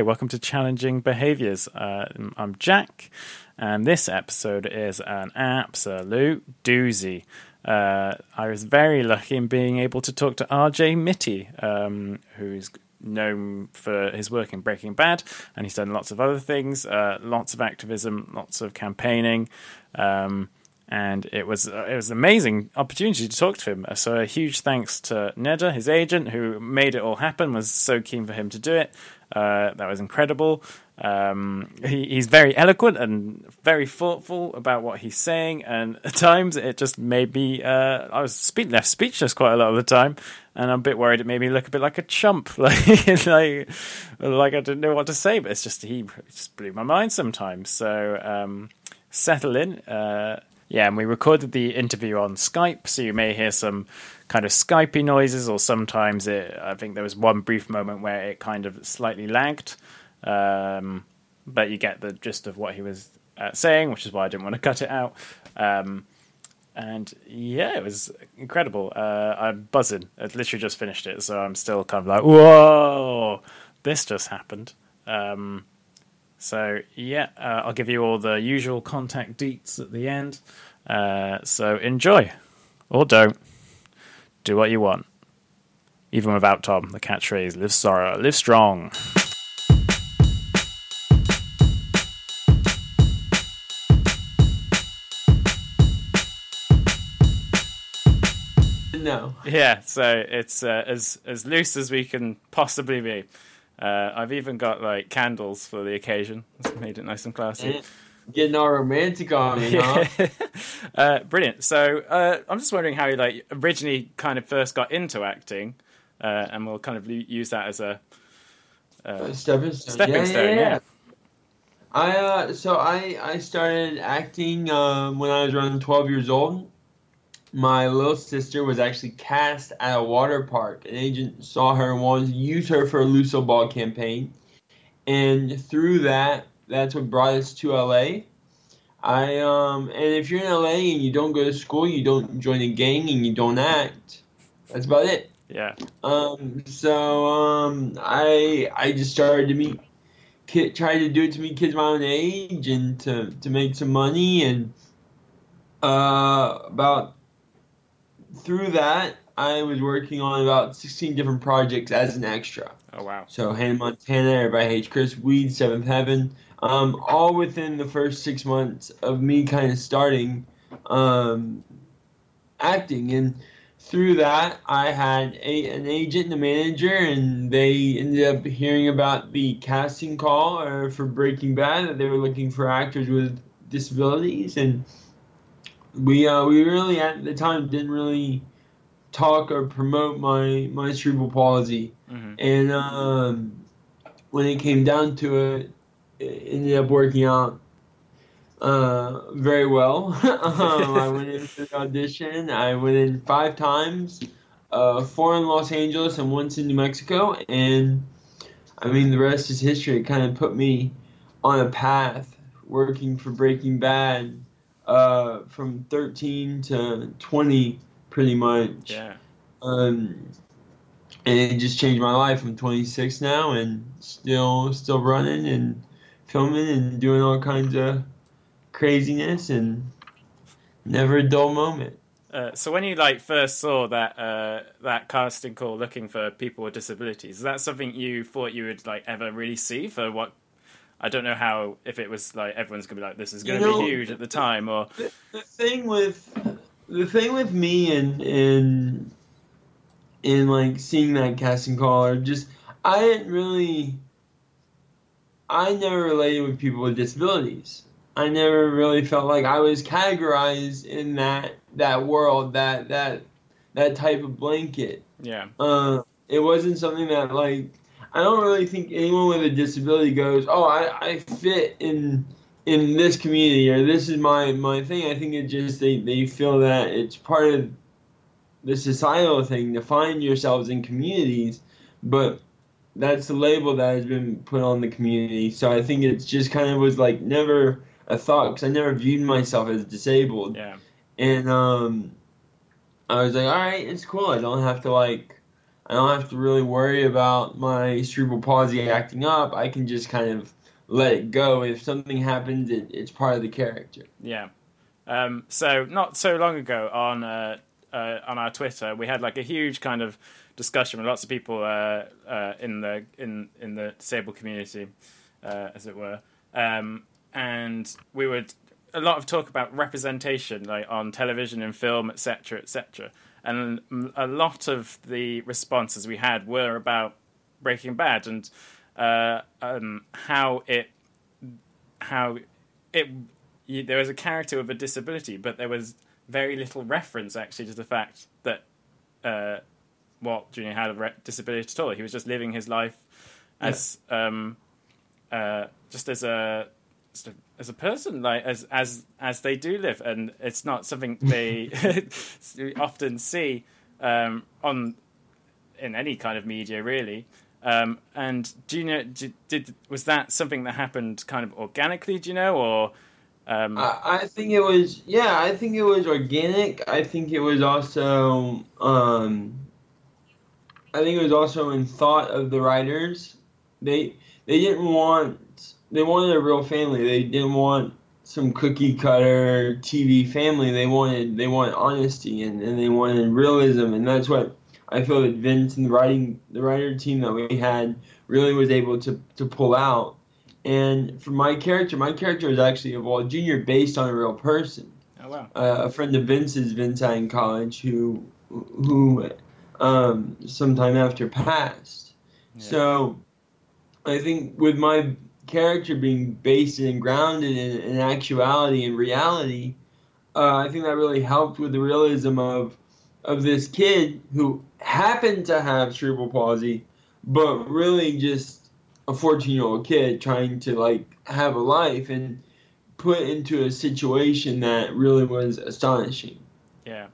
Uh, hi, welcome to Challenging Behaviors. Uh, I'm Jack, and this episode is an absolute doozy. Uh, I was very lucky in being able to talk to RJ Mitte, um, who's known for his work in Breaking Bad, and he's done lots of other things, uh, lots of activism, lots of campaigning. Um, and it was it was an amazing opportunity to talk to him. So a huge thanks to Neda, his agent, who made it all happen. Was so keen for him to do it. Uh, that was incredible. Um, he, he's very eloquent and very thoughtful about what he's saying, and at times it just made me. Uh, I was speak- left speechless quite a lot of the time, and I'm a bit worried it made me look a bit like a chump, like like like I didn't know what to say. But it's just he just blew my mind sometimes. So um, settle in. Uh, yeah, and we recorded the interview on Skype, so you may hear some kind of Skypey noises, or sometimes it. I think there was one brief moment where it kind of slightly lagged, um, but you get the gist of what he was uh, saying, which is why I didn't want to cut it out. Um, and yeah, it was incredible. Uh, I'm buzzing. I literally just finished it, so I'm still kind of like, whoa, this just happened. Um, so yeah, uh, I'll give you all the usual contact deets at the end. Uh, so enjoy, or don't. Do what you want. Even without Tom, the catchphrase "Live sorrow, live strong." No. Yeah, so it's uh, as as loose as we can possibly be. Uh, I've even got like candles for the occasion. It's made it nice and classy. Getting all romantic on me, huh? uh, brilliant. So uh, I'm just wondering how you like originally kind of first got into acting, uh, and we'll kind of use that as a uh, stepping stone. stepping yeah, stone. Yeah, Yeah. yeah. I uh, so I I started acting um, when I was around 12 years old. My little sister was actually cast at a water park. An agent saw her and wanted to use her for a Lucille Ball campaign, and through that, that's what brought us to LA. I um, and if you're in LA and you don't go to school, you don't join a gang, and you don't act. That's about it. yeah. Um, so um, I I just started to meet kid, try to do it to meet kids my own age and to to make some money and uh, about through that I was working on about sixteen different projects as an extra. Oh wow. So Hannah Montana, Everybody Hates Chris, Weed, Seventh Heaven, um, all within the first six months of me kind of starting um, acting, and through that I had a, an agent and a manager, and they ended up hearing about the casting call uh, for Breaking Bad that they were looking for actors with disabilities, and we uh, we really at the time didn't really talk or promote my my cerebral palsy. hmm And um, when it came down to it ended up working out uh, very well. um, I went in for the audition. I went in five times, uh, four in Los Angeles and once in New Mexico. And I mean, the rest is history. It kind of put me on a path working for Breaking Bad uh, from 13 to 20, pretty much. Yeah. Um, and it just changed my life. I'm 26 now and still still running and filming and doing all kinds of craziness and never a dull moment. Uh, so when you like first saw that uh, that casting call looking for people with disabilities, is that something you thought you would like ever really see for what? I don't know how if it was like everyone's gonna be like this is gonna know, be huge at the time or The, the thing with the thing with me and and in like seeing that casting call or just I didn't really I never related with people with disabilities. I never really felt like I was categorized in that that world, that that that type of blanket. yeah Uh, it wasn't something that like I don't really think anyone with a disability goes, oh, I, I fit in in this community or this is my my thing. I think it just they they feel that it's part of the societal thing to find yourselves in communities, but that's the label that has been put on the community. So I think it's just kind of was like never a thought because I never viewed myself as disabled. yeah And um, I was like, all right, it's cool. I don't have to like, I don't have to really worry about my cerebral palsy acting up. I can just kind of let it go. If something happens, it, it's part of the character. Yeah. Um, so not so long ago on uh, uh, on our Twitter, we had like a huge kind of discussion with lots of people uh, uh in the in in the disabled community, uh, as it were, um, and we would a lot of talk about representation, like on television and film, etc., etc. And a lot of the responses we had were about Breaking Bad and uh, um, how it how it you, there was a character with a disability, but there was very little reference actually to the fact that uh, Walt Junior had a re- disability at all. He was just living his life as yeah. um, uh, just as a as a person, like as as as they do live, and it's not something they often see um, on in any kind of media, really. Um, and do you know? Did, did, was that something that happened kind of organically? Do you know, or um, I, I, think it was. Yeah, I think it was organic. I think it was also. Um, I think it was also in thought of the writers. They they didn't want. They wanted a real family. They didn't want some cookie cutter TV family. They wanted they wanted honesty and, and they wanted realism, and that's what I feel that Vince and the writing the writer team that we had really was able to to pull out. And for my character, my character is actually a Walt Jr. based on a real person. Oh wow! Uh, a friend of Vince's, Vince I in college, who who um, sometime after passed. Yeah. So I think with my character being based and grounded in, in actuality and reality, uh, I think that really helped with the realism of of this kid who happened to have cerebral palsy, but really just a 14 year old kid trying to like have a life and put into a situation that really was astonishing. Yeah.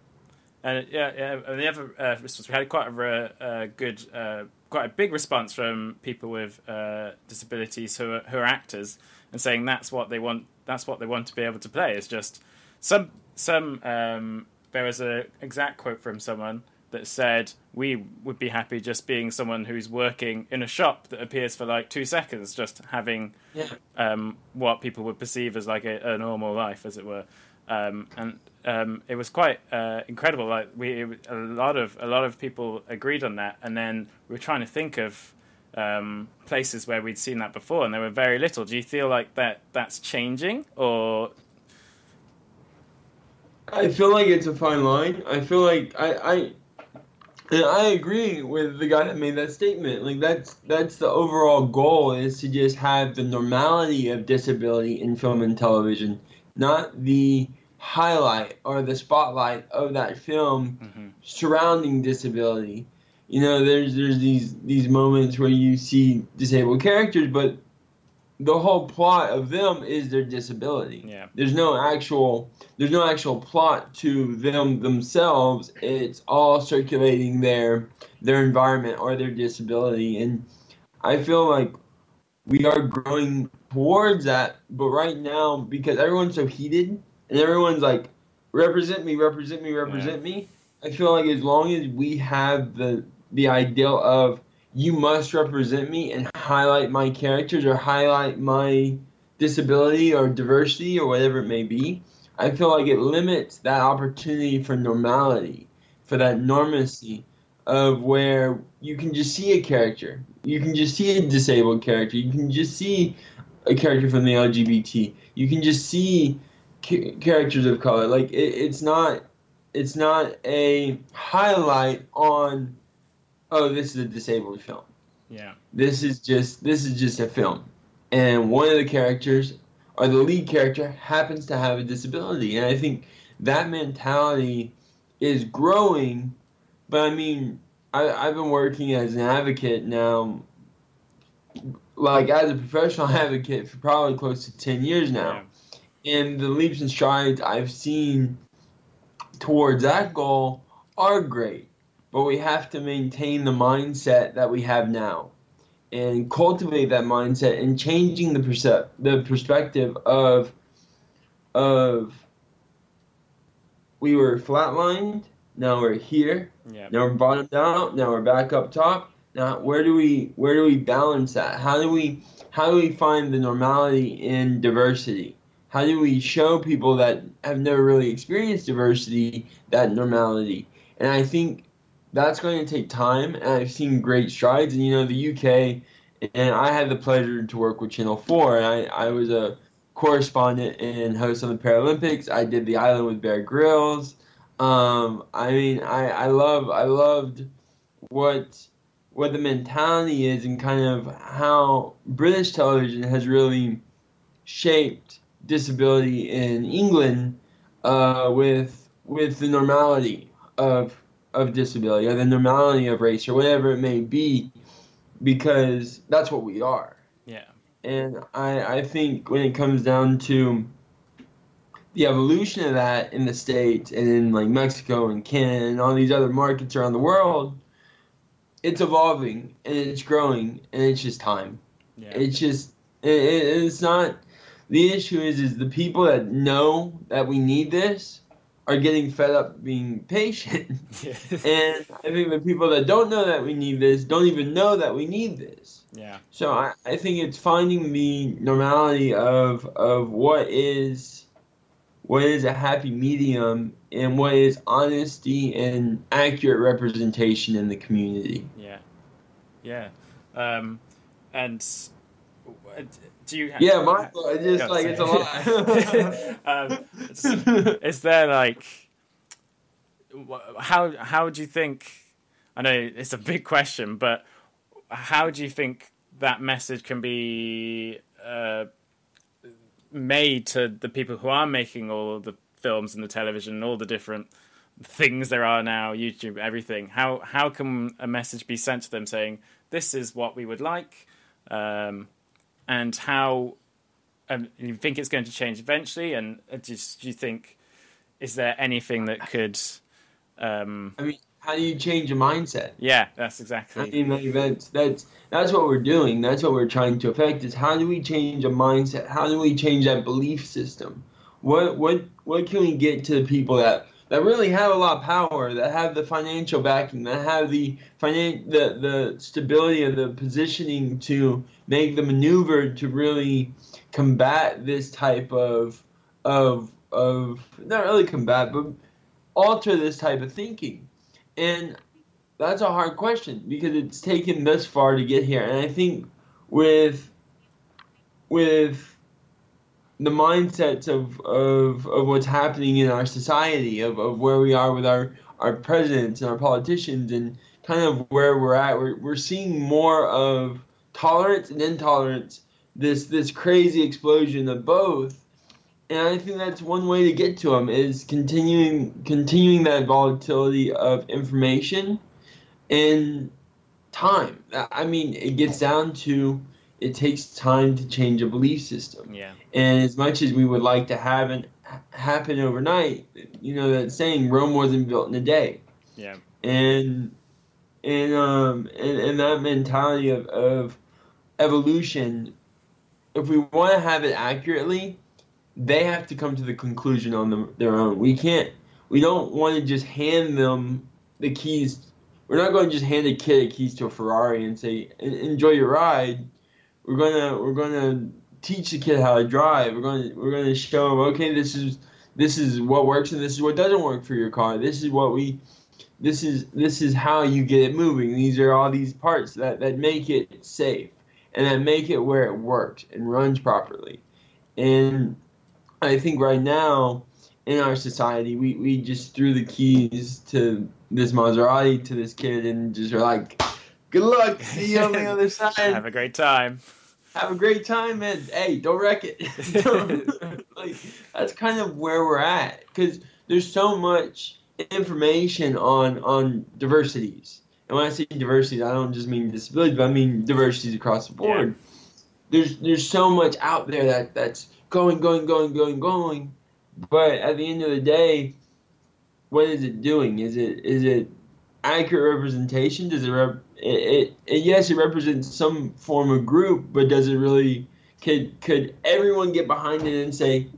And yeah, yeah, and the other uh, response we had quite a uh, good, uh, quite a big response from people with uh, disabilities who are, who are actors, and saying that's what they want. That's what they want to be able to play. Is just some some. Um, there was an exact quote from someone that said we would be happy just being someone who's working in a shop that appears for like two seconds, just having yeah. um, what people would perceive as like a, a normal life, as it were. Um, and um, it was quite uh, incredible. Like we, a lot of a lot of people agreed on that, and then we were trying to think of um, places where we'd seen that before, and there were very little. Do you feel like that that's changing, or I feel like it's a fine line. I feel like I, I I agree with the guy that made that statement. Like that's that's the overall goal is to just have the normality of disability in film and television, not the highlight or the spotlight of that film mm-hmm. surrounding disability. You know, there's there's these these moments where you see disabled characters, but the whole plot of them is their disability. Yeah. There's no actual there's no actual plot to them themselves. It's all circulating their their environment or their disability and I feel like we are growing towards that, but right now because everyone's so heated and everyone's like represent me, represent me, represent yeah. me. I feel like as long as we have the the ideal of you must represent me and highlight my characters or highlight my disability or diversity or whatever it may be, I feel like it limits that opportunity for normality, for that normacy of where you can just see a character. You can just see a disabled character. You can just see a character from the LGBT. You can just see characters of color. Like it, it's not it's not a highlight on oh, this is a disabled film. Yeah. This is just this is just a film, and one of the characters or the lead character happens to have a disability, and I think that mentality is growing. But I mean, I, I've been working as an advocate now, like as a professional advocate for probably close to ten years now, yeah. And the leaps and strides I've seen towards that goal are great but we have to maintain the mindset that we have now and cultivate that mindset and changing the percep- the perspective of of we were flatlined Now we're here. Yeah. Now we're bottomed out. Now we're back up top. Now where do we where do we balance that? How do we how do we find the normality in diversity? How do we show people that have never really experienced diversity that normality? And I think that's going to take time. And I've seen great strides. And you know the UK, and I had the pleasure to work with Channel Four. And I I was a correspondent and host on the Paralympics. I did the island with Bear Grylls. Um, I mean, I, I love I loved what what the mentality is and kind of how British television has really shaped disability in England uh, with with the normality of of disability or the normality of race or whatever it may be, because that's what we are. Yeah. And I, I think when it comes down to the evolution of that in the States and in like Mexico and Canada and all these other markets around the world, it's evolving and it's growing and it's just time. Yeah. It's just it, it, it's not the issue is is the people that know that we need this are getting fed up being patient. yeah. and I think the people that don't know that we need this don't even know that we need this. yeah. So I, I think it's finding the normality of of what is what is a happy medium and what is honesty and accurate representation in the community. Yeah. Yeah. Um, and uh, do you? Have, Yeah, my I just God, like it's a lot. um, is there like how how do you think? I know it's a big question, but how do you think that message can be uh, made to the people who are making all the films and the television and all the different things there are now, YouTube, everything? How how can a message be sent to them saying this is what we would like, um, and how um, you think it's going to change eventually? And uh, just do you think is there anything that could? Um, I mean, how do you change a mindset? yeah, that's I exactly. mean, like that's that's that's what we're doing. That's what we're trying to affect. Is how do we change a mindset? How do we change that belief system? What what what can we get to the people that that really have a lot of power, that have the financial backing, that have the finan- the the stability and the positioning to make the maneuver to really combat this type of of of not really combat, but alter this type of thinking. And that's a hard question because it's taken this far to get here. And I think with with the mindsets of, of, of what's happening in our society, of, of where we are with our, our presidents and our politicians and kind of where we're at, we're, we're seeing more of tolerance and intolerance, this this crazy explosion of both. And I think that's one way to get to them is continuing continuing that volatility of information and time. I mean, it gets down to it takes time to change a belief system. Yeah, And as much as we would like to have it happen overnight, you know that saying Rome wasn't built in a day. yeah, And and um and, and that mentality of, of evolution, if we want to have it accurately, they have to come to the conclusion on them, their own. We can't. We don't want to just hand them the keys. We're not going to just hand a kid keys to a Ferrari and say, "Enjoy your ride." We're gonna we're gonna teach the kid how to drive. We're gonna we're gonna show him, okay, this is this is what works and this is what doesn't work for your car. This is what we this is this is how you get it moving. These are all these parts that, that make it safe and that make it where it works and runs properly. And I think right now in our society we, we just threw the keys to this Maserati to this kid and just are like, Good luck, see you on the other side. have a great time. Have a great time, man. Hey, don't wreck it. like that's kind of where we're at because there's so much information on on diversities. And when I say diversities, I don't just mean disabilities, but I mean diversities across the board. There's there's so much out there that that's going, going, going, going, going. But at the end of the day, what is it doing? Is it is it accurate representation? Does it, rep- it, it, it yes, it represents some form of group, but does it really could could everyone get behind it and say,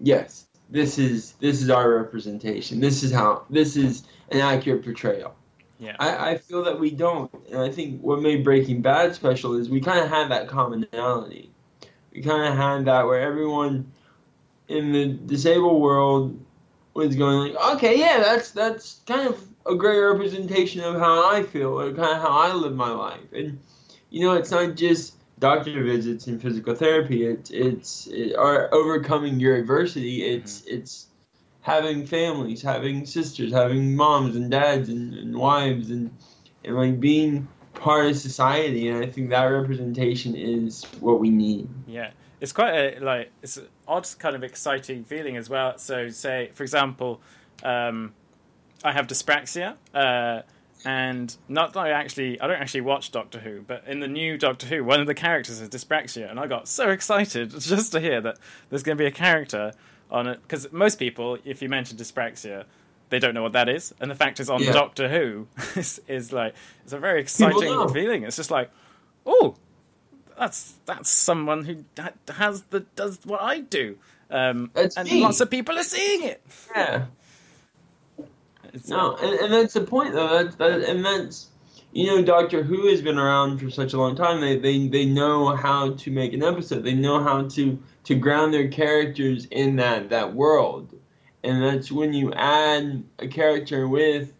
yes, this is this is our representation. This is how this is an accurate portrayal. Yeah. I, I feel that we don't, and I think what made Breaking Bad special is we kind of had that commonality. We kind of had that where everyone in the disabled world was going like, okay, yeah, that's that's kind of a great representation of how I feel or kind of how I live my life. And you know, it's not just doctor visits and physical therapy. It's it's it, or overcoming your adversity. It's it's having families, having sisters, having moms and dads and, and wives, and and like being part of society. And I think that representation is what we need. Yeah, it's quite a like it's an odd kind of exciting feeling as well. So, say for example, um, I have dyspraxia. Uh, and not that I actually, I don't actually watch Doctor Who, but in the new Doctor Who, one of the characters has dyspraxia, and I got so excited just to hear that there's going to be a character on it. Because most people, if you mention dyspraxia, they don't know what that is, and the fact is on Yeah. Doctor Who is, is like it's a very exciting feeling. It's just like, oh, that's that's someone who has the does what I do, um, and me. lots of people are seeing it. Yeah. It's, No, and, and that's the point though. That's that, and that's you know Doctor Who has been around for such a long time. They they they know how to make an episode. They know how to to ground their characters in that that world, and that's when you add a character with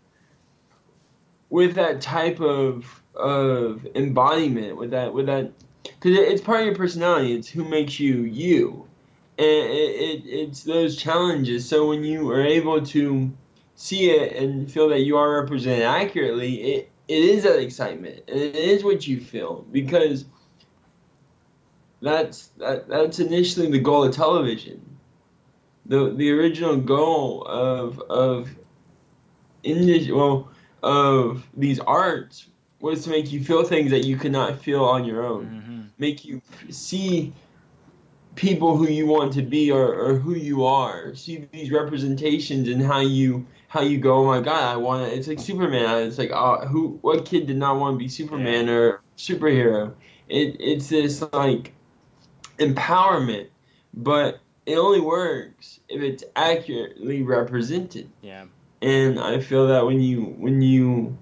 with that type of of embodiment, with that with that because it, it's part of your personality. It's who makes you you, and it, it it's those challenges. So when you are able to see it and feel that you are represented accurately, it, it is that excitement. And it is what you feel because that's that, that's initially the goal of television. The the original goal of of indi- well of these arts was to make you feel things that you could not feel on your own. Mhm. Make you see people who you want to be or, or who you are. See these representations and how you how you go. Oh my God, I want. It's like Superman. It's like oh, who? What kid did not want to be Superman or superhero? It it's this like empowerment, but it only works if it's accurately represented. Yeah. And I feel that when you when you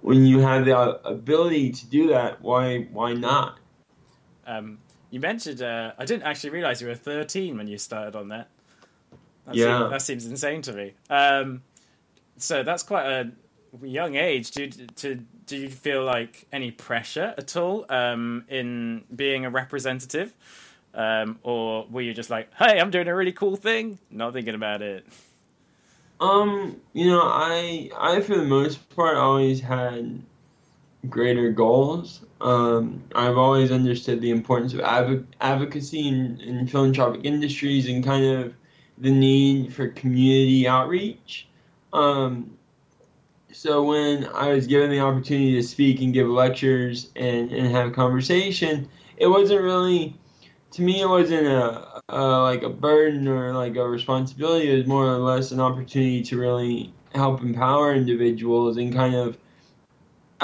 when you have the ability to do that, why why not? Um, you mentioned uh, I didn't actually realize you were 13 when you started on that. That Yeah. seems, that seems insane to me. Um, so that's quite a young age. Do you, to, do you feel like any pressure at all um, in being a representative, um, or were you just like, "Hey, I'm doing a really cool thing," not thinking about it? Um, you know, I I for the most part always had greater goals. Um, I've always understood the importance of advo- advocacy in, in philanthropic industries and kind of the need for community outreach. Um, so when I was given the opportunity to speak and give lectures and, and have conversation, it wasn't really to me it wasn't a, a like a burden or like a responsibility. It was more or less an opportunity to really help empower individuals and kind of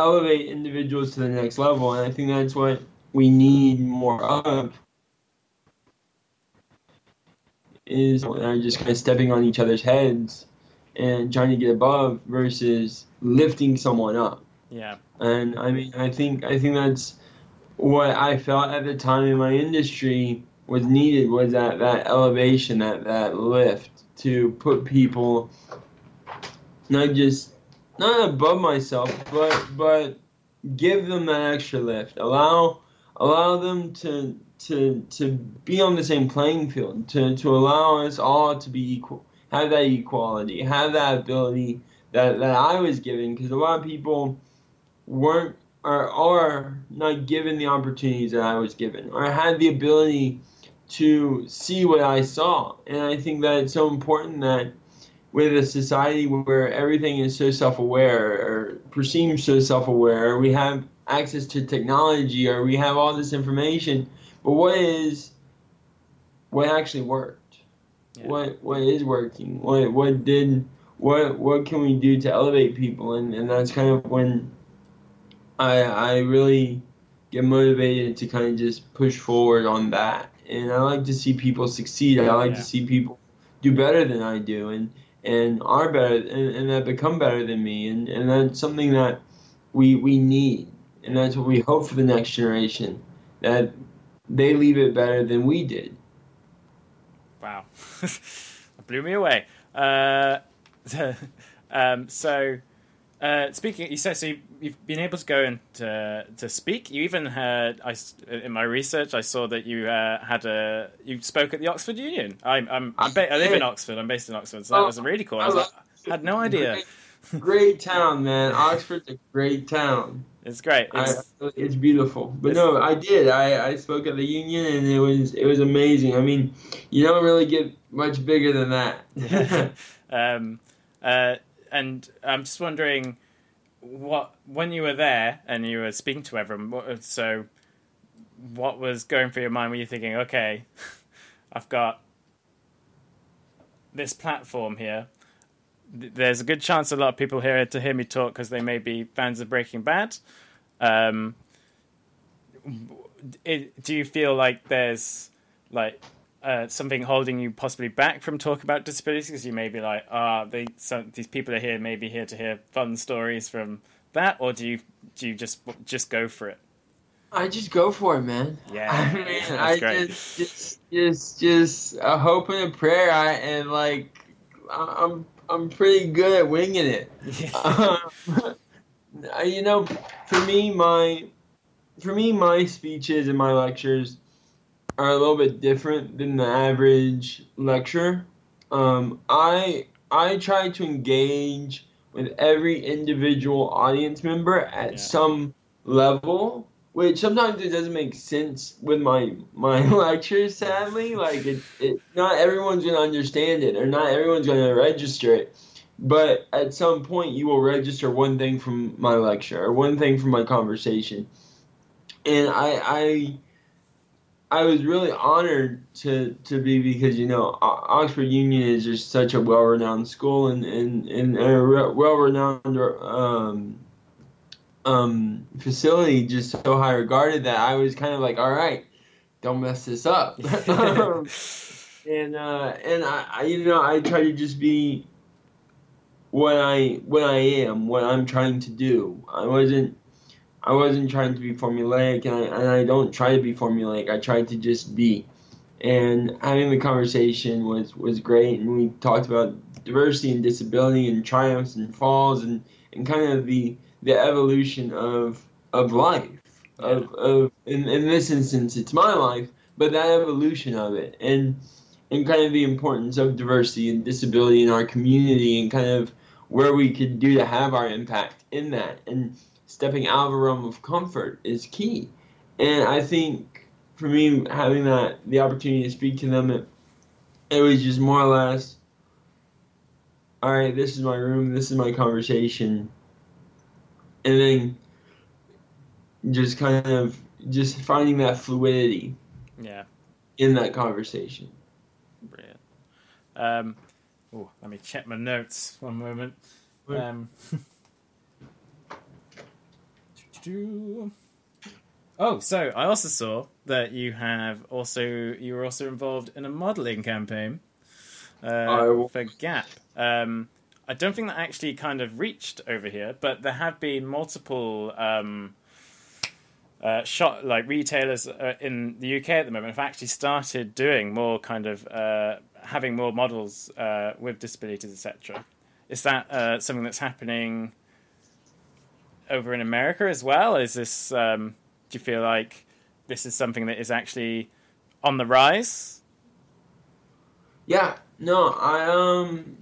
elevate individuals to the next level. And I think that's what we need more of. Is are just kind of stepping on each other's heads and trying to get above versus lifting someone up. Yeah, And I mean, I think I think that's what I felt at the time in my industry was needed was that that elevation, that that lift to put people not just not above myself, but but give them that extra lift. Allow allow them to to to be on the same playing field. To to allow us all to be equal. Have that equality. Have that ability that that I was given because a lot of people weren't or are not given the opportunities that I was given or had the ability to see what I saw. And I think that it's so important that with a society where everything is so self-aware or perceived so self-aware, we have access to technology or we have all this information, but what is what actually worked? Yeah. What what is working? What what did what what can we do to elevate people? And and that's kind of when I I really get motivated to kind of just push forward on that. And I like to see people succeed. I like Yeah. to see people do better than I do and and are better and, and that become better than me and, and that's something that we we need and that's what we hope for the next generation that they leave it better than we did. Wow, That blew me away. Uh, um, so uh, speaking, you said so you, have been able to go and to, to speak. You even had I in my research I saw that you uh, had a you spoke at the Oxford Union. I'm, I'm, I'm ba- I live in Oxford. I'm based in Oxford, so that was really cool. I, was I had no idea. Great, great town, man. Oxford's a great town. It's great. It's, I, it's beautiful. But no, I did. I, I spoke at the union, and it was it was amazing. I mean, you don't really get much bigger than that. um, uh, and I'm just wondering what when you were there and you were speaking to everyone. What, so, what was going through your mind? Were you thinking, okay, I've got this platform here. There's a good chance a lot of people here to hear me talk because they may be fans of Breaking Bad. Um, it, do you feel like there's like uh, something holding you possibly back from talk about disabilities because you may be like, ah, they these people are here, maybe here to hear fun stories from that, or do you do you just just go for it? I just go for it, man. Yeah, I mean, I great. just just just just a hope and a prayer, I, and like I'm I'm pretty good at winging it. um, you know, for me, my for me, my speeches and my lectures are a little bit different than the average lecture. Um, I I try to engage with every individual audience member at yeah. some level, which sometimes it doesn't make sense with my my lectures. Sadly, like it, it not everyone's gonna understand it, or not everyone's gonna register it. But at some point, you will register one thing from my lecture or one thing from my conversation, and I I I was really honored to to be because you know Oxford Union is just such a well renowned school and and, and a well renowned um, um, facility, just so high regarded that I was kind of like, all right, don't mess this up. and uh, and I, I you know I try to just be what I what I am, what I'm trying to do. I wasn't I wasn't trying to be formulaic, and I, and I don't try to be formulaic. I tried to just be. And having the conversation was, was great, and we talked about diversity and disability and triumphs and falls and, and kind of the the evolution of of life. Of, of in, in this instance it's my life, but that evolution of it and and kind of the importance of diversity and disability in our community and kind of where we could do to have our impact in that. And stepping out of a realm of comfort is key. And I think for me, having that the opportunity to speak to them, it, it was just more or less, all right, this is my room, this is my conversation, and then just kind of just finding that fluidity. Yeah. In that conversation. Brilliant. Um, oh, let me check my notes. One moment. Um, Oh, so I also saw that you have also you were also involved in a modelling campaign uh, for Gap. Um, I don't think that actually kind of reached over here, but there have been multiple um, uh, shot like retailers uh, in the UK at the moment have actually started doing more kind of uh, having more models uh, with disabilities, etc. Is that uh, something that's happening over in America as well? Is this um, do you feel like this is something that is actually on the rise? Yeah, no, I um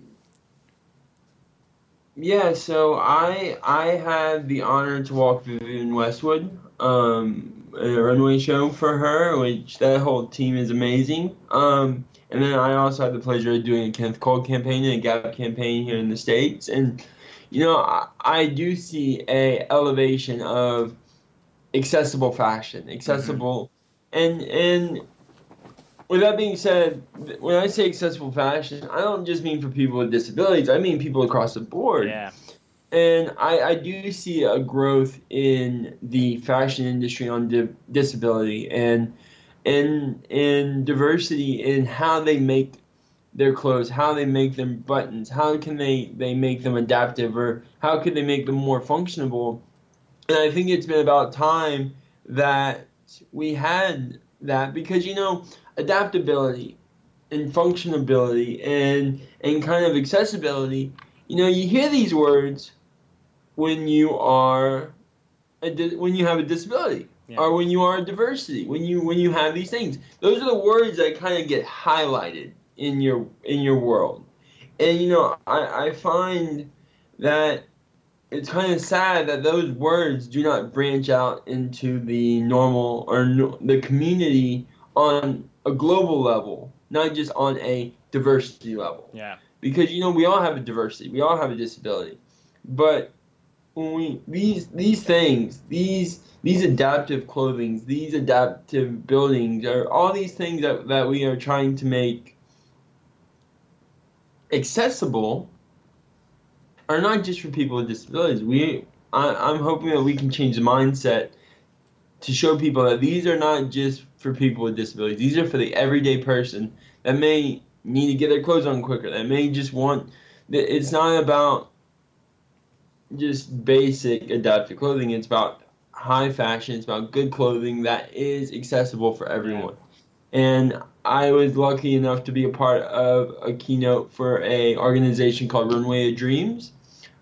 yeah, so I I had the honor to walk Vivienne Westwood um a runway show for her, which that whole team is amazing. Um and then I also had the pleasure of doing a Kenneth Cole campaign and a Gap campaign here in the States and you know, I, I do see a elevation of accessible fashion, accessible, mm-hmm. and and with that being said, when I say accessible fashion, I don't just mean for people with disabilities. I mean people across the board. Yeah. And I, I do see a growth in the fashion industry on di- disability and and and diversity in how they make their clothes, how they make them buttons, how can they, they make them adaptive, or how could they make them more functional. And I think it's been about time that we had that because, you know, adaptability and functionability and, and kind of accessibility, you know, you hear these words when you are a, when you have a disability yeah. or when you are a diversity when you when you have these things those are the words that kind of get highlighted in your in your world. And you know i i find that it's kind of sad that those words do not branch out into the normal or no, the community on a global level not just on a diversity level. Yeah. Because you know we all have a diversity. We all have a disability. But when we these these things these these adaptive clothings these adaptive buildings are all these things that, that we are trying to make accessible are not just for people with disabilities we I, i'm hoping that we can change the mindset to show people that these are not just for people with disabilities these are for the everyday person that may need to get their clothes on quicker that may just want it's not about just basic adaptive clothing. It's about high fashion. It's about good clothing that is accessible for everyone. And I was lucky enough to be a part of a keynote for a organization called Runway of Dreams.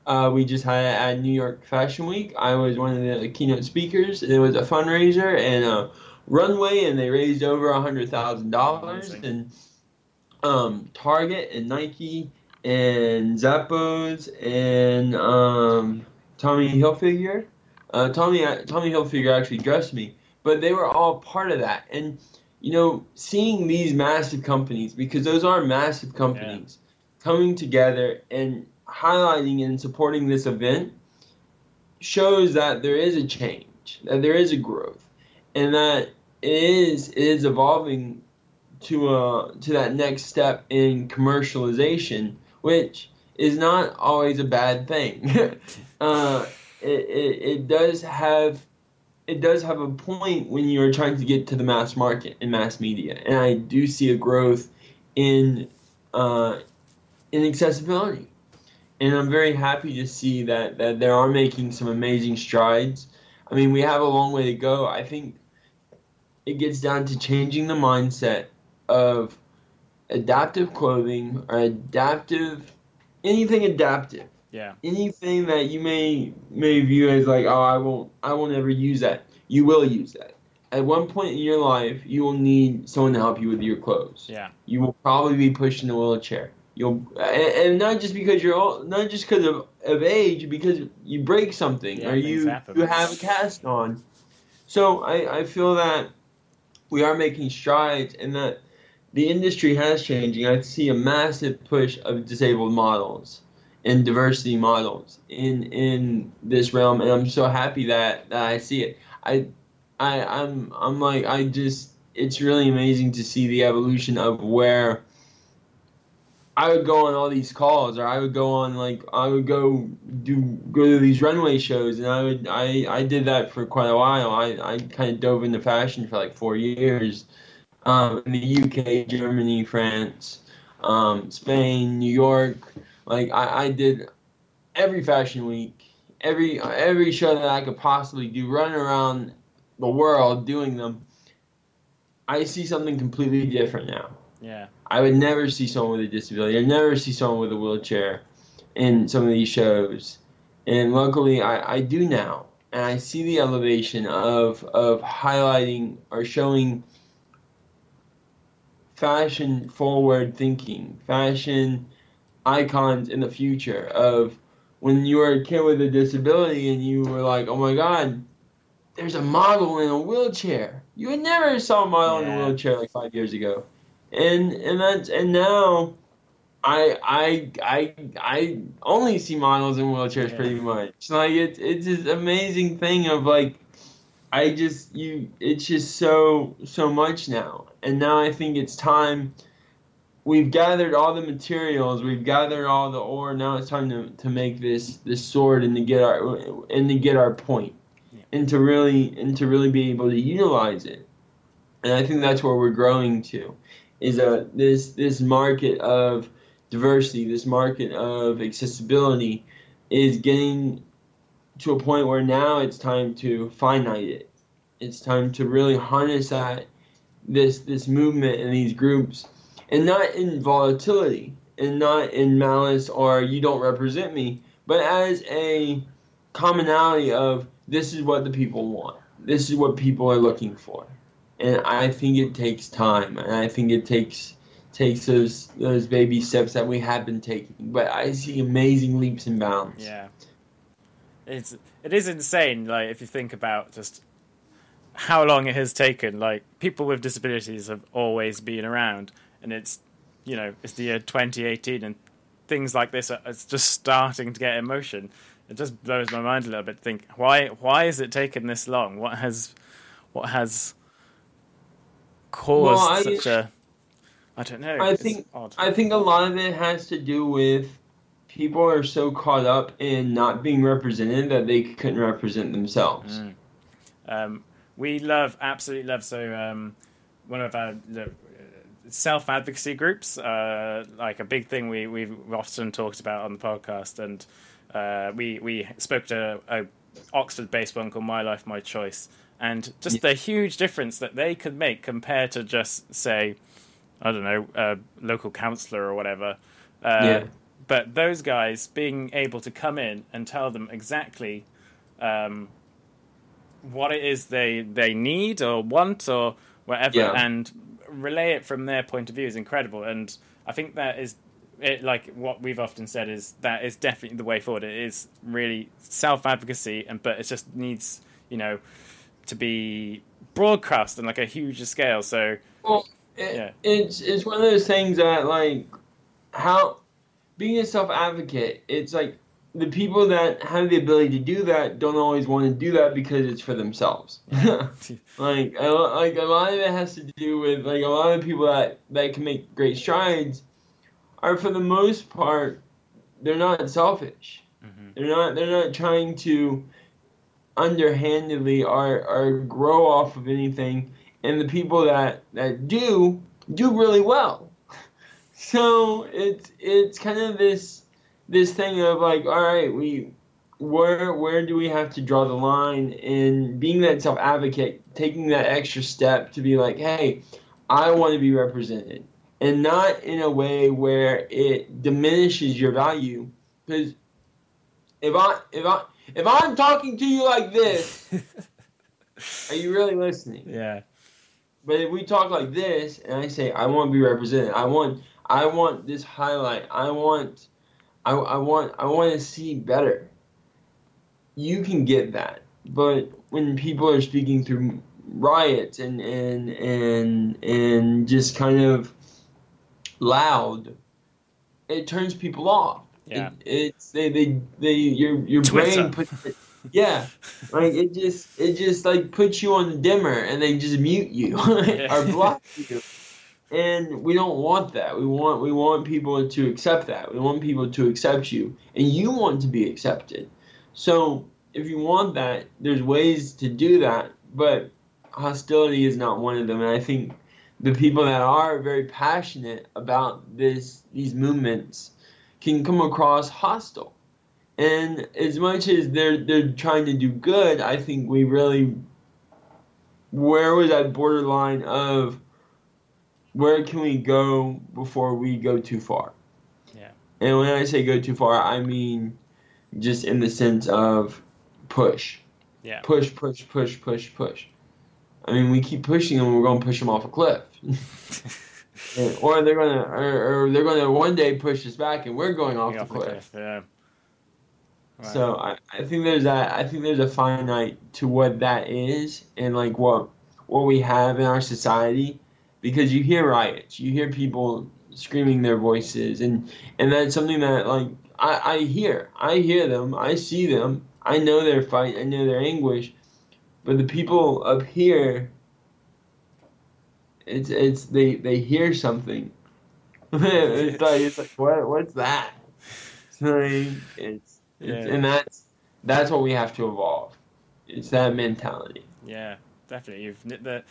Uh, we just had it at New York Fashion Week. I was one of the keynote speakers. It was a fundraiser and a runway, and they raised over a hundred thousand dollars. And um, Target and Nike and Zappos and um, Tommy Hilfiger. Uh, Tommy Tommy Hilfiger actually dressed me, but they were all part of that. And you know, seeing these massive companies because those are massive companies yeah. coming together and highlighting and supporting this event shows that there is a change, that there is a growth, and that it is it is evolving to uh to that next step in commercialization which is not always a bad thing. uh, it, it, it does have it does have a point when you're trying to get to the mass market and mass media, and I do see a growth in uh, in accessibility, and I'm very happy to see that that they are making some amazing strides. I mean, we have a long way to go. I think it gets down to changing the mindset of adaptive clothing or adaptive anything adaptive. Yeah. Anything that you may may view as like, oh, I won't, I won't ever use that. You will use that. At one point in your life, you will need someone to help you with your clothes. Yeah. You will probably be pushed in a wheelchair. You'll, and, and not just because you're old, not just because of, of age, because you break something yeah, or you happen. you have a cast on. So I, I feel that we are making strides, and that the industry has changing. I see a massive push of disabled models and diversity models in in this realm, and I'm so happy that, that I see it. I I I'm I'm like I just it's really amazing to see the evolution of where I would go on all these calls, or I would go on like I would go do go to these runway shows, and I would I I did that for quite a while. I I kind of dove into fashion for like four years um, in the UK, Germany, France, um, Spain, New York. Like I, I did every fashion week, every every show that I could possibly do, running around the world doing them. I see something completely different now. Yeah. I would never see someone with a disability. I'd never see someone with a wheelchair in some of these shows. And luckily I, I do now. And I see the elevation of of highlighting or showing fashion forward thinking, fashion icons in the future of when you were a kid with a disability and you were like, oh my god, there's a model in a wheelchair. You had never saw a model yeah. in a wheelchair like five years ago, and and that's and now. I I I I only see models in wheelchairs yeah. pretty much. Like it's it's this amazing thing of like I just you it's just so so much now and now I think it's time. We've gathered all the materials. We've gathered all the ore. Now it's time to, to make this this sword and to get our and to get our point, yeah. and to really and to really be able to utilize it. And I think that's where we're growing to. is a this this market of diversity, this market of accessibility is getting to a point where now it's time to finite it. It's time to really harness that this this movement and these groups and not in volatility and not in malice or you don't represent me, but as a commonality of this is what the people want. This is what people are looking for. And I think it takes time and I think it takes takes those those baby steps that we have been taking. But I see amazing leaps and bounds. Yeah. It's it is insane, like if you think about just how long it has taken. Like people with disabilities have always been around and it's you know, it's the year twenty eighteen and things like this are it's just starting to get emotion. It just blows my mind a little bit. To think why why has it taken this long? What has what has caused Well, I- such a I don't know. I think- odd. I think a lot of it has to do with people are so caught up in not being represented that they couldn't represent themselves. Mm. Um, we love, absolutely love. So, um, one of our self advocacy groups, uh, like a big thing we we've often talked about on the podcast, and uh, we we spoke to a Oxford based one called My Life My Choice, and just the huge difference that they could make compared to just say, I don't know, a local councillor or whatever. Uh, Yeah. But those guys being able to come in and tell them exactly um, what it is they they need or want or whatever, Yeah. and relay it from their point of view is incredible. And I think that is it. Like what we've often said is that is definitely the way forward. It is really self advocacy, and but it just needs you know to be broadcast on like a huger scale. So Well, it, Yeah. it's it's one of those things that like how being a self advocate, it's like the people that have the ability to do that don't always want to do that because it's for themselves. like a, like a lot of it has to do with like a lot of people that that can make great strides are for the most part they're not selfish. Mhm. They're not they're not trying to underhandedly or or grow off of anything and the people that that do do really well. So it's it's kind of this this thing of like, all right, we where where do we have to draw the line in being that self advocate, taking that extra step to be like, hey, I want to be represented, and not in a way where it diminishes your value. Because if I if I if I'm talking to you like this, are you really listening? yeah, But if we talk like this, and I say I want to be represented, I want I want this highlight, I want I, I want I want to see better. You can get that, but when people are speaking through riots and and and and just kind of loud, it turns people off. yeah, It, it's they they they your your Twitter. brain puts it, yeah like it just it just like puts you on the dimmer and they just mute you or block you and we don't want that. We want we want people to accept that. We want people to accept you. And you want to be accepted. So if you want that there's ways to do that. But hostility is not one of them. And i think the people that are very passionate about this these movements can come across hostile. And as much as they're they're trying to do good, I think we really where was that borderline of where can we go before we go too far? Yeah. And when I say go too far, I mean just in the sense of push. yeah, Push, push, push, push, push. I mean, we keep pushing them, we're going to push them off a cliff. Or they're gonna, or, or they're gonna one day push us back, and we're going off the off the cliff. cliff, Yeah. Right. So I, I think there's a, I think there's a finite to what that is and like what what we have in our society because you hear riots, you hear people screaming their voices and and that's something that like I, I hear. I hear them, I see them, I know their fight, I know their anguish. But the people up here it's it's they they hear something. it's like it's like what what's that? It's like it's it's, Yeah. and that's that's what we have to evolve. It's that mentality. Yeah, definitely. You've the.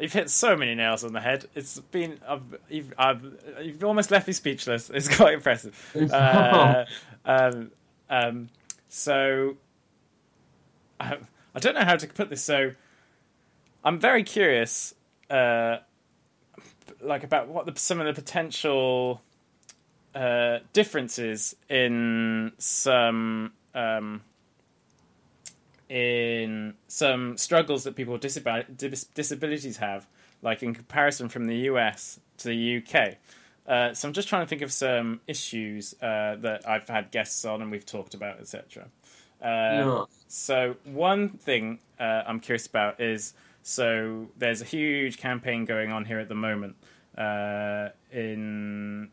You've hit so many nails on the head. It's been I've, you've, I've, you've almost left me speechless. It's quite impressive. Uh, um, um, so I, I don't know how to put this. So I'm very curious, uh, like about what the, some of the potential uh, differences in some um, in some struggles that people with dis- disabilities have, like in comparison from the US to the UK. Uh, so I'm just trying to think of some issues uh, that I've had guests on and we've talked about, etc. Uh, no. So one thing uh, I'm curious about is so there's a huge campaign going on here at the moment uh, in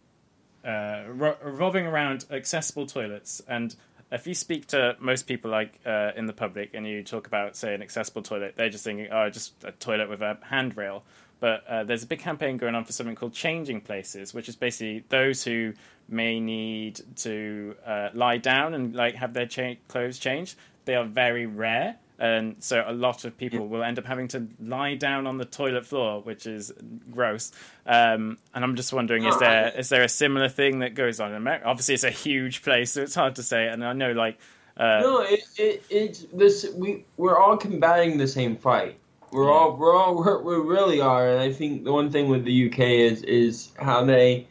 uh, revolving around accessible toilets and if you speak to most people like uh, in the public and you talk about say an accessible toilet they're just thinking oh just a toilet with a handrail. But uh, there's a big campaign going on for something called changing places which is basically those who may need to uh, lie down and like have their cha- clothes changed. They are very rare and so a lot of people will end up having to lie down on the toilet floor, which is gross. Um, and I'm just wondering, is there is there a similar thing that goes on in America? Obviously, it's a huge place, so it's hard to say. And I know, like, uh, no, it, it, it's this. We we're all combating the same fight. We're all we're all we're, we really are. And I think the one thing with the UK is is how they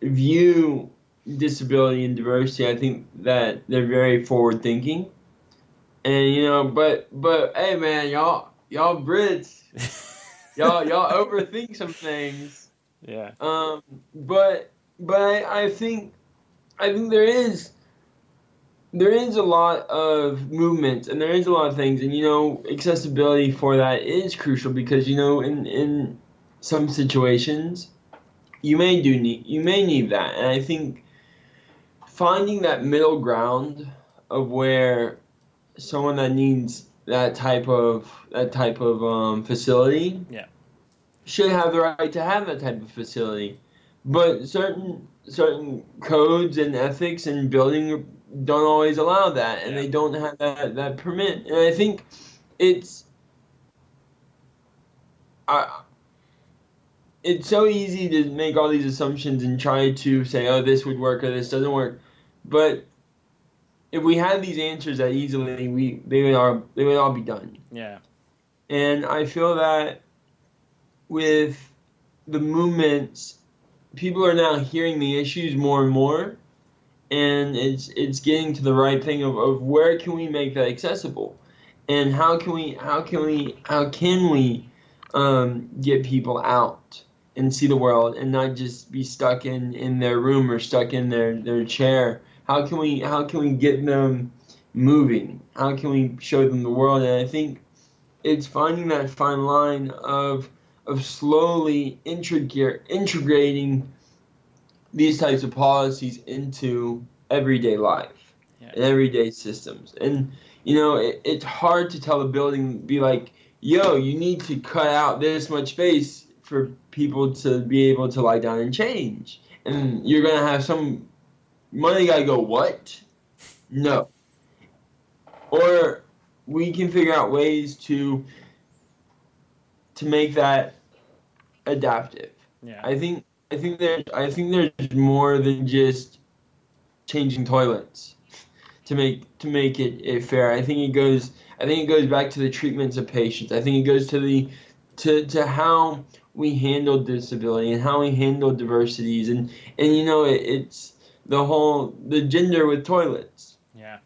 view disability and diversity. I think that they're very forward thinking and you know, but but hey man, y'all y'all Brits, y'all y'all overthink some things. Yeah. Um, but but I, I think I think there is there is a lot of movement and there is a lot of things and you know accessibility for that is crucial because you know in in some situations you may do need you may need that and I think finding that middle ground of where someone that needs that type of that type of um, facility yeah. should have the right to have that type of facility. But certain certain codes and ethics and building don't always allow that, and yeah. they don't have that that permit. And I think it's I, it's so easy to make all these assumptions and try to say, oh, this would work or this doesn't work. But if we had these answers that easily, we they would all they would all be done. Yeah. And I feel that with the movements, people are now hearing the issues more and more, and it's it's getting to the right thing of, of where can we make that accessible, and how can we how can we how can we um, get people out and see the world and not just be stuck in in their room or stuck in their their chair how can we how can we get them moving? How can we show them the world? And I think it's finding that fine line of of slowly integrating these types of policies into everyday life yeah. and everyday systems. And you know, it, it's hard to tell a building be like, "Yo, you need to cut out this much space for people to be able to lie down and change." And you're gonna have some money guy go, what? No. Or we can figure out ways to to make that adaptive. Yeah. I think I think there's I think there's more than just changing toilets to make to make it, it fair. I think it goes I think it goes back to the treatments of patients. I think it goes to the to to how we handle disability and how we handle diversities and and you know it, it's the whole the gender with toilets. Yeah.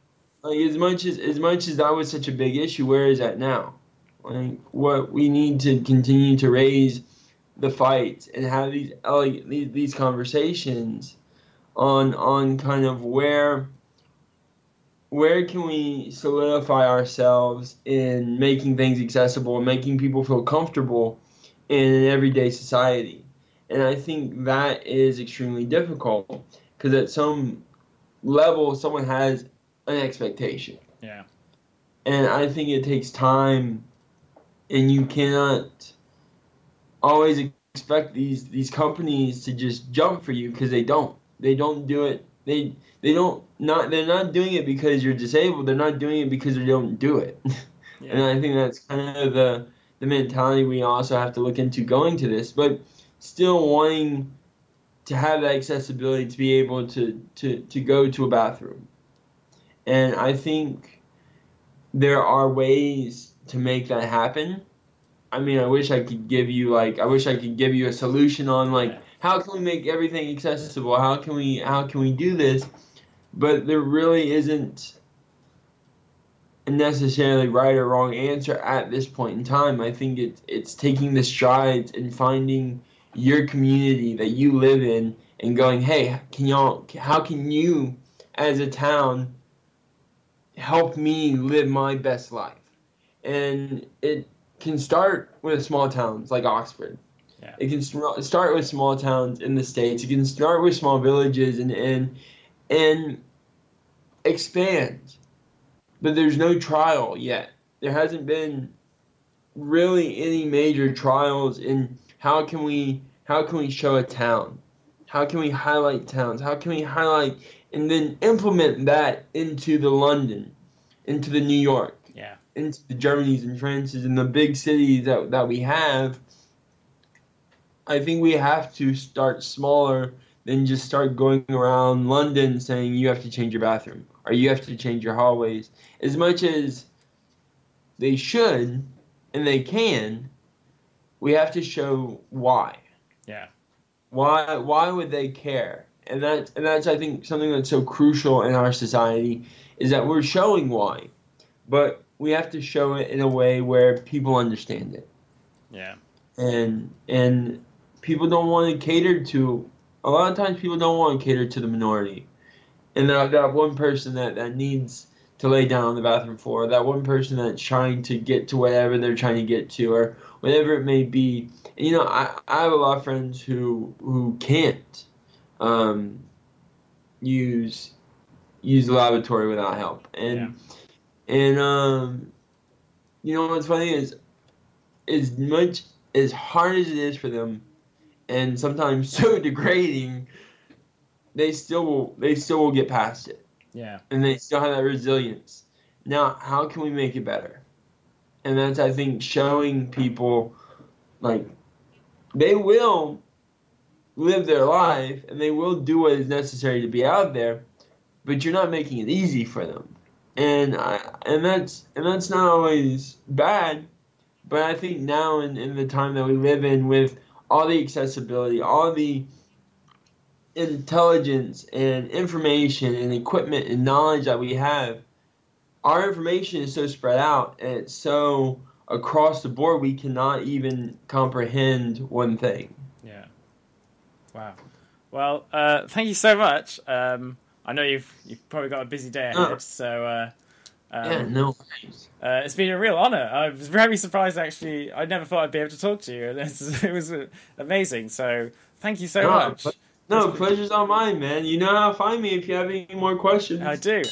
Like as much as as much as that was such a big issue, where is that now? Like what we need to continue to raise the fight and have these like these, these conversations on on kind of where where can we solidify ourselves in making things accessible and making people feel comfortable in an everyday society and i think that is extremely difficult because at some level someone has an expectation. Yeah. And I think it takes time, and you cannot always expect these these companies to just jump for you because they don't. They don't do it. They they don't not they're not doing it because you're disabled. They're not doing it because they don't do it. Yeah. and I think that's kind of the the mentality we also have to look into going to this, but still wanting to have that accessibility to be able to, to, to go to a bathroom. And I think there are ways to make that happen. I mean, I wish I could give you like I wish I could give you a solution on like how can we make everything accessible? How can we how can we do this? But there really isn't a necessarily right or wrong answer at this point in time. I think it's it's taking the strides and finding your community that you live in and going, hey, can y'all how can you as a town help me live my best life? And it can start with small towns like Oxford. Yeah. It can st- start with small towns in the states. It can start with small villages and and and expand. But there's no trial yet. There hasn't been really any major trials in how can we how can we show a town? How can we highlight towns? How can we highlight and then implement that into the London, into the New York, Yeah. into the Germanys and Frances and the big cities that, that we have, I think we have to start smaller than just start going around London saying you have to change your bathroom or you have to change your hallways. As much as they should and they can, we have to show why. Yeah. Why why would they care? And that's and that's I think something that's so crucial in our society is that we're showing why. But we have to show it in a way where people understand it. Yeah. And and people don't want to cater to a lot of times people don't want to cater to the minority. And that, got one person that, that needs to lay down on the bathroom floor, that one person that's trying to get to whatever they're trying to get to or whatever it may be. And, you know, I, I have a lot of friends who who can't um, use use the lavatory without help. And and um, you know what's funny is as much as hard as it is for them and sometimes so degrading, they still will they still will get past it Yeah. and they still have that resilience. Now, how can we make it better? And that's I think showing people like they will live their life and they will do what is necessary to be out there, but you're not making it easy for them. And I and that's and that's not always bad, but I think now in, in the time that we live in with all the accessibility, all the intelligence and information and equipment and knowledge that we have, our information is so spread out and it's so across the board we cannot even comprehend one thing. Yeah. Wow. Well, uh, thank you so much. Um, I know you've you've probably got a busy day ahead, Oh. so uh, um, yeah, no uh, it's been a real honor. I was very surprised, actually. I never thought I'd be able to talk to you. and This, it was uh, amazing. So thank you so No, much. but- No, pleasure's all mine, man. You know how to find me if you have any more questions. I do.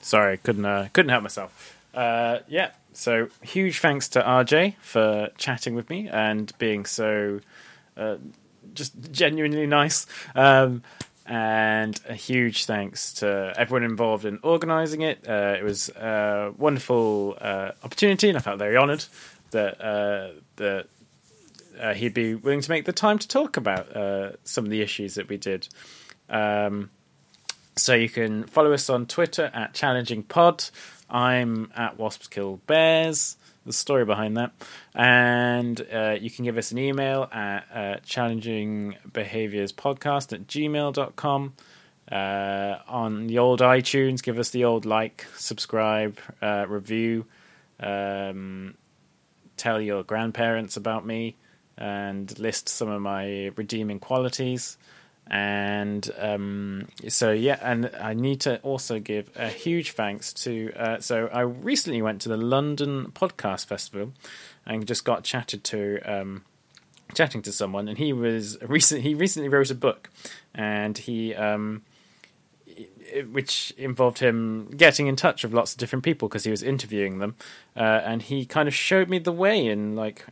Sorry, couldn't uh, couldn't help myself. Uh, yeah, so huge thanks to RJ for chatting with me and being so uh, just genuinely nice. Um, and a huge thanks to everyone involved in organising it. Uh, it was a wonderful uh, opportunity, and I felt very honoured that uh, that uh, he'd be willing to make the time to talk about some of the issues that we did. Um, so you can follow us on Twitter at Challenging Pod. I'm at Wasps Kill Bears. The story behind that, and uh, you can give us an email at uh, challenging behaviors podcast at gmail.com. Uh, on the old iTunes, give us the old like, subscribe, uh, review, um, tell your grandparents about me, and list some of my redeeming qualities. And um, so, yeah, and I need to also give a huge thanks to. Uh, so, I recently went to the London Podcast Festival and just got chatted to. Um, chatting to someone and he was recent he recently wrote a book and he um which involved him getting in touch with lots of different people because he was interviewing them, uh, and he kind of showed me the way in like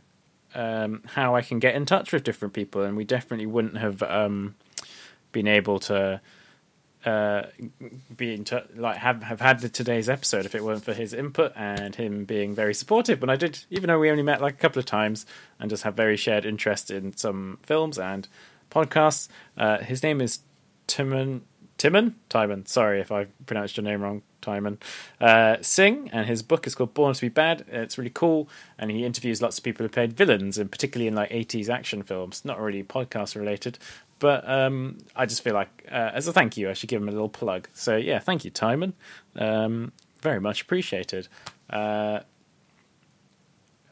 um, how I can get in touch with different people, and we definitely wouldn't have um, been able to uh, be like have have had today's episode if it weren't for his input and him being very supportive. When I did, even though we only met like a couple of times and just have very shared interest in some films and podcasts, uh, his name is Timon Timon? Timon. Sorry if I pronounced your name wrong, Timon. Uh, Singh, and his book is called Born to Be Bad. It's really cool, and he interviews lots of people who played villains, and particularly in like 80s action films. Not really podcast related, but um, I just feel like, uh, as a thank you, I should give him a little plug. So, yeah, thank you, Timon. Um, very much appreciated. Uh,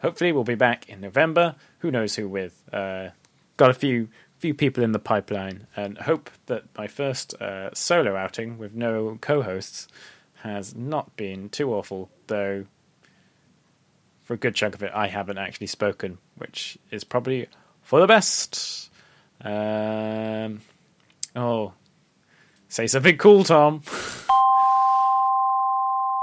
hopefully, we'll be back in November. Who knows who with? Uh, got a few few people in the pipeline, and hope that my first uh, solo outing with no co-hosts has not been too awful. Though, for a good chunk of it, I haven't actually spoken, which is probably for the best. Um, oh, say something cool, Tom.